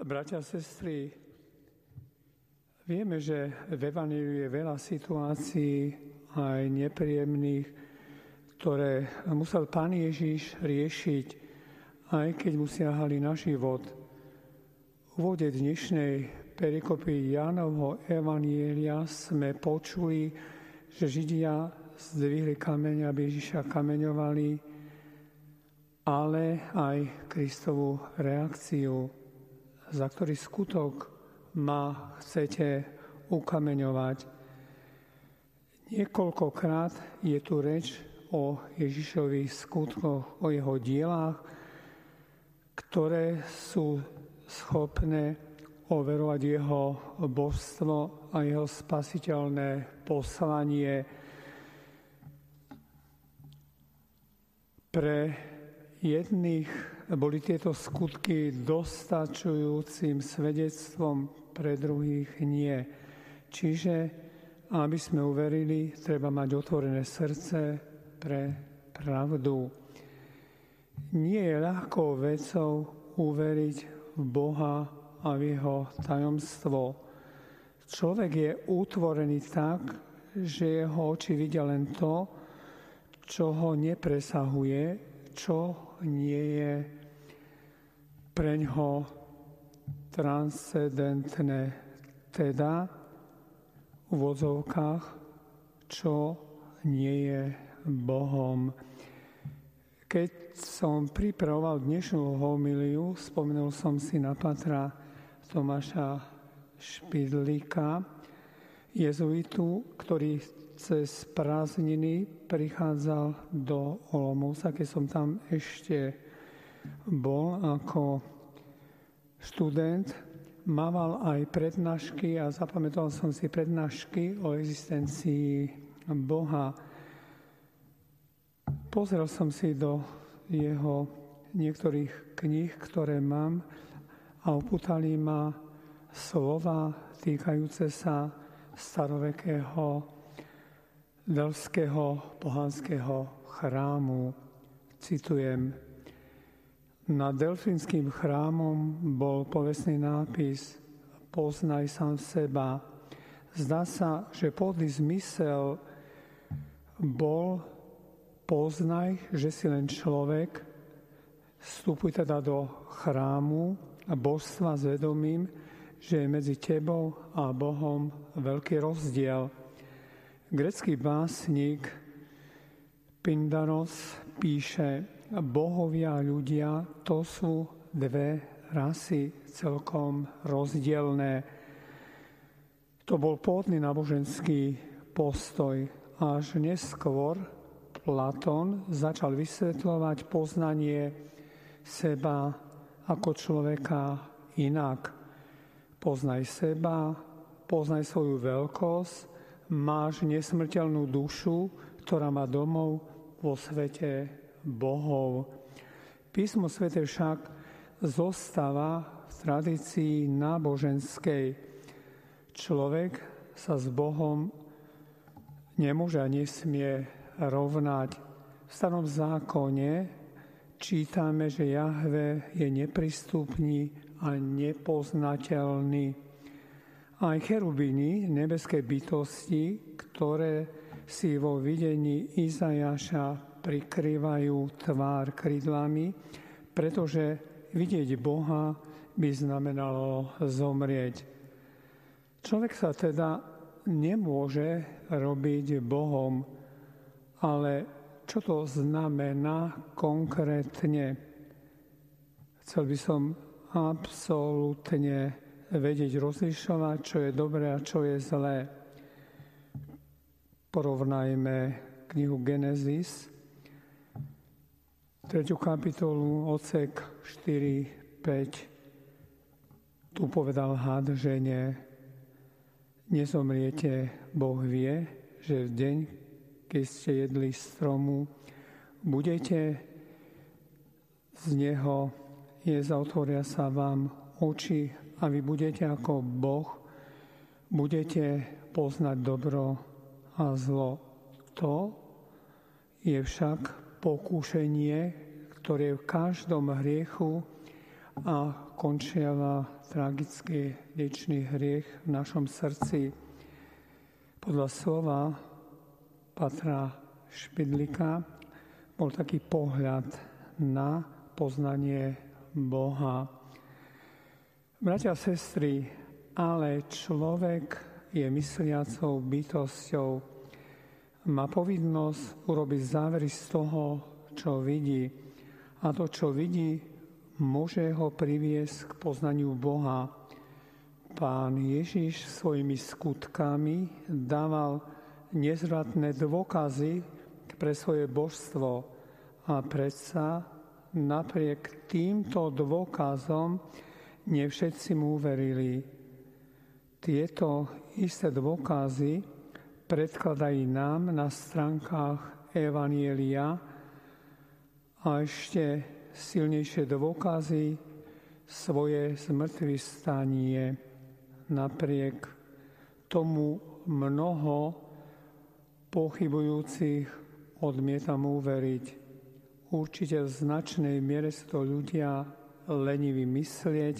Bratia a sestry, vieme, že v Evaníliu je veľa situácií aj nepríjemných, ktoré musel Pán Ježiš riešiť, aj keď mu siahali na život. V úvode dnešnej perikopy Jánovho Evanielia sme počuli, že Židia zdvihli kameň, aby Ježiša kameňovali, ale aj Kristovú reakciu za ktorý skutok ma chcete ukameňovať. Niekoľkokrát je tu reč o Ježišových skutkoch, o jeho dielách, ktoré sú schopné overovať jeho božstvo a jeho spasiteľné poslanie pre jedných boli tieto skutky dostačujúcim svedectvom, pre druhých nie. Čiže, aby sme uverili, treba mať otvorené srdce pre pravdu. Nie je ľahkou vecou uveriť v Boha a v jeho tajomstvo. Človek je utvorený tak, že jeho oči vidia len to, čo ho nepresahuje, čo nie je pre ňoho transcendentné, teda v vozovkách, čo nie je Bohom. Keď som pripravoval dnešnú homiliu, spomenul som si na patra Tomáša Špidlíka, jezuitu, ktorý cez prázdniny prichádzal do Olomouca, keď som tam ešte bol ako študent, mával aj prednášky a zapamätal som si prednášky o existencii Boha. Pozrel som si do jeho niektorých kníh, ktoré mám a oputali ma slova týkajúce sa starovekého delského pohanského chrámu. Citujem, nad Delfínským chrámom bol povestný nápis Poznaj sám seba. Zdá sa, že podný zmysel bol poznaj, že si len človek, vstupuj teda do chrámu a božstva s vedomím, že je medzi tebou a Bohom veľký rozdiel. Grecký básnik Pindaros píše, bohovia a ľudia, to sú dve rasy celkom rozdielné. To bol pôvodný náboženský postoj. Až neskôr Platón začal vysvetľovať poznanie seba ako človeka inak. Poznaj seba, poznaj svoju veľkosť, máš nesmrteľnú dušu, ktorá má domov vo svete bohov. Písmo svete však zostáva v tradícii náboženskej. Človek sa s Bohom nemôže a nesmie rovnať. V starom zákone čítame, že Jahve je neprístupný a nepoznateľný. Aj cherubiny, nebeské bytosti, ktoré si vo videní Izajaša prikrývajú tvár krydlami, pretože vidieť Boha by znamenalo zomrieť. Človek sa teda nemôže robiť Bohom, ale čo to znamená konkrétne? Chcel by som absolútne vedieť rozlišovať, čo je dobré a čo je zlé. Porovnajme knihu Genesis, 3. kapitolu, odsek 4, 5. Tu povedal had žene, nezomriete, Boh vie, že v deň, keď ste jedli stromu, budete z neho jesť otvoria sa vám oči a vy budete ako Boh, budete poznať dobro a zlo. To je však pokúšenie, ktoré v každom hriechu a končiava tragický dečný hriech v našom srdci. Podľa slova Patra Špidlika bol taký pohľad na poznanie Boha. Bratia a sestry, ale človek je mysliacou bytosťou. Má povinnosť urobiť závery z toho, čo vidí. A to, čo vidí, môže ho priviesť k poznaniu Boha. Pán Ježiš svojimi skutkami dával nezvratné dôkazy pre svoje božstvo a predsa napriek týmto dôkazom nevšetci mu uverili. Tieto isté dôkazy predkladajú nám na stránkach Evanielia a ešte silnejšie dôkazy svoje zmrtvý stanie. Napriek tomu mnoho pochybujúcich odmietam uveriť. Určite v značnej miere sú to ľudia leniví myslieť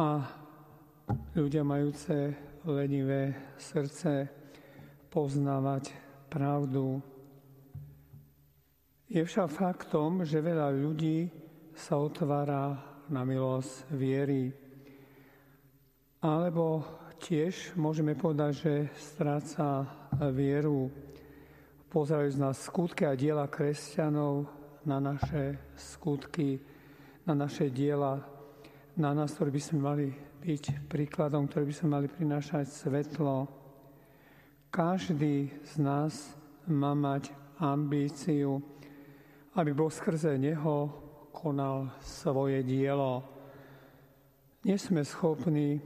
a ľudia majúce lenivé srdce poznávať pravdu. Je však faktom, že veľa ľudí sa otvára na milosť viery. Alebo tiež môžeme povedať, že stráca vieru. Pozerajú na skutky a diela kresťanov, na naše skutky, na naše diela, na nás, ktorí by sme mali byť príkladom, ktorí by sme mali prinášať svetlo. Každý z nás má mať ambíciu, aby Boh skrze Neho konal svoje dielo. Nie sme schopní,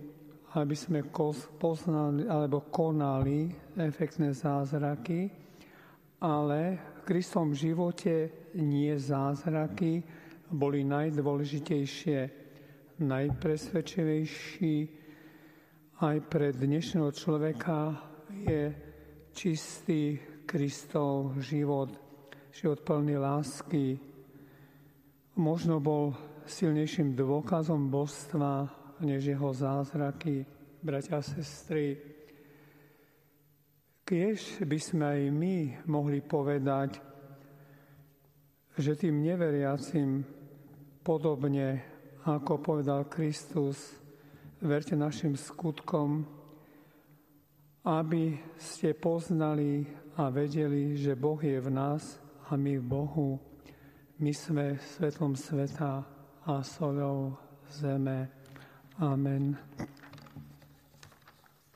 aby sme poznali alebo konali efektné zázraky, ale v Kristom živote nie zázraky boli najdôležitejšie, najpresvedčivejší aj pre dnešného človeka je čistý Kristov život život plný lásky, možno bol silnejším dôkazom božstva, než jeho zázraky, bratia a sestry. Kiež by sme aj my mohli povedať, že tým neveriacim podobne, ako povedal Kristus, verte našim skutkom, aby ste poznali a vedeli, že Boh je v nás a my v Bohu. My sme svetlom sveta a solou zeme. Amen.